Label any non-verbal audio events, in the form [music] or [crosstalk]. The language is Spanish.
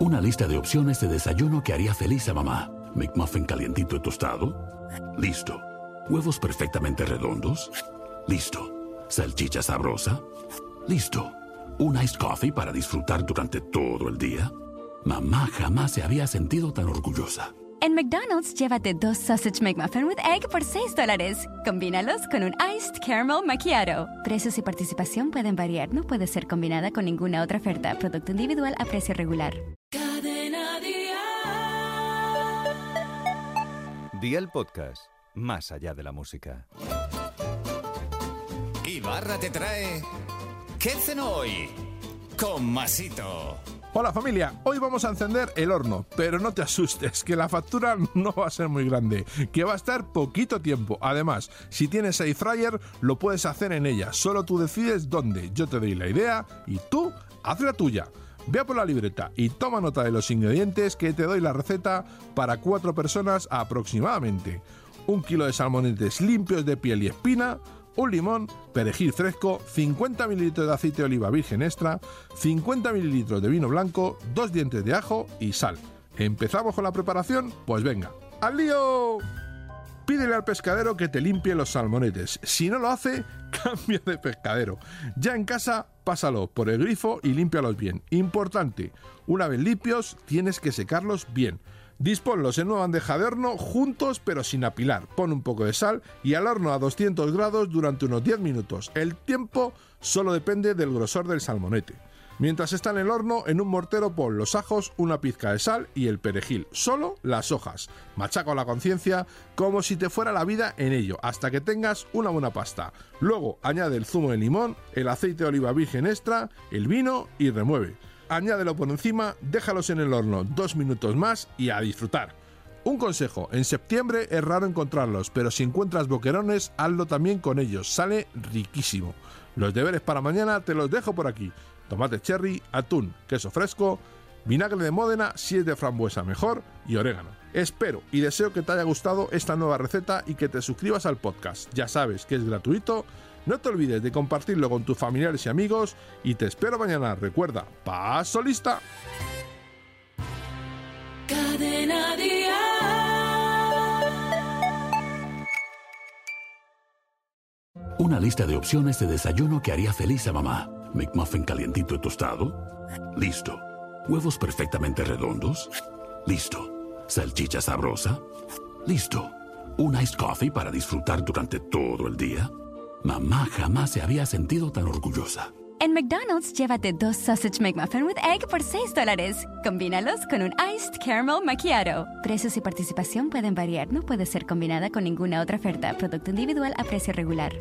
Una lista de opciones de desayuno que haría feliz a mamá. McMuffin calientito y tostado. Listo. Huevos perfectamente redondos. Listo. Salchicha sabrosa. Listo. Un iced coffee para disfrutar durante todo el día. Mamá jamás se había sentido tan orgullosa. En McDonald's, llévate dos Sausage McMuffin with Egg por 6 dólares. Combínalos con un Iced Caramel Macchiato. Precios y participación pueden variar. No puede ser combinada con ninguna otra oferta. Producto individual a precio regular. Día el podcast, más allá de la música. Ibarra te trae... ¿Qué cenó hoy? Con Masito. Hola familia, hoy vamos a encender el horno, pero no te asustes, que la factura [laughs] no va a ser muy grande, que va a estar poquito tiempo. Además, si tienes air fryer, lo puedes hacer en ella, solo tú decides dónde. Yo te doy la idea y tú haz la tuya. Ve por la libreta y toma nota de los ingredientes que te doy la receta para cuatro personas aproximadamente. Un kilo de salmonetes limpios de piel y espina, un limón, perejil fresco, 50 ml de aceite de oliva virgen extra, 50 ml de vino blanco, dos dientes de ajo y sal. ¿Empezamos con la preparación? Pues venga, ¡al lío! Pídele al pescadero que te limpie los salmonetes. Si no lo hace, [laughs] cambia de pescadero. Ya en casa, pásalo por el grifo y límpialos bien. Importante, una vez limpios, tienes que secarlos bien. Disponlos en una bandeja de horno juntos pero sin apilar. Pon un poco de sal y al horno a 200 grados durante unos 10 minutos. El tiempo solo depende del grosor del salmonete. Mientras está en el horno, en un mortero pon los ajos, una pizca de sal y el perejil, solo las hojas. Machaca la conciencia como si te fuera la vida en ello, hasta que tengas una buena pasta. Luego añade el zumo de limón, el aceite de oliva virgen extra, el vino y remueve. Añádelo por encima, déjalos en el horno dos minutos más y a disfrutar. Un consejo, en septiembre es raro encontrarlos, pero si encuentras boquerones, hazlo también con ellos, sale riquísimo. Los deberes para mañana te los dejo por aquí. Tomate cherry, atún, queso fresco, vinagre de Módena si es de frambuesa mejor y orégano. Espero y deseo que te haya gustado esta nueva receta y que te suscribas al podcast. Ya sabes que es gratuito. No te olvides de compartirlo con tus familiares y amigos y te espero mañana. Recuerda, paso lista. Una lista de opciones de desayuno que haría feliz a mamá. McMuffin calientito y tostado. Listo. Huevos perfectamente redondos. Listo. Salchicha sabrosa. Listo. Un iced coffee para disfrutar durante todo el día. Mamá jamás se había sentido tan orgullosa. En McDonald's, llévate dos Sausage McMuffin with Egg por 6 dólares. Combínalos con un Iced Caramel Macchiato. Precios y participación pueden variar. No puede ser combinada con ninguna otra oferta. Producto individual a precio regular.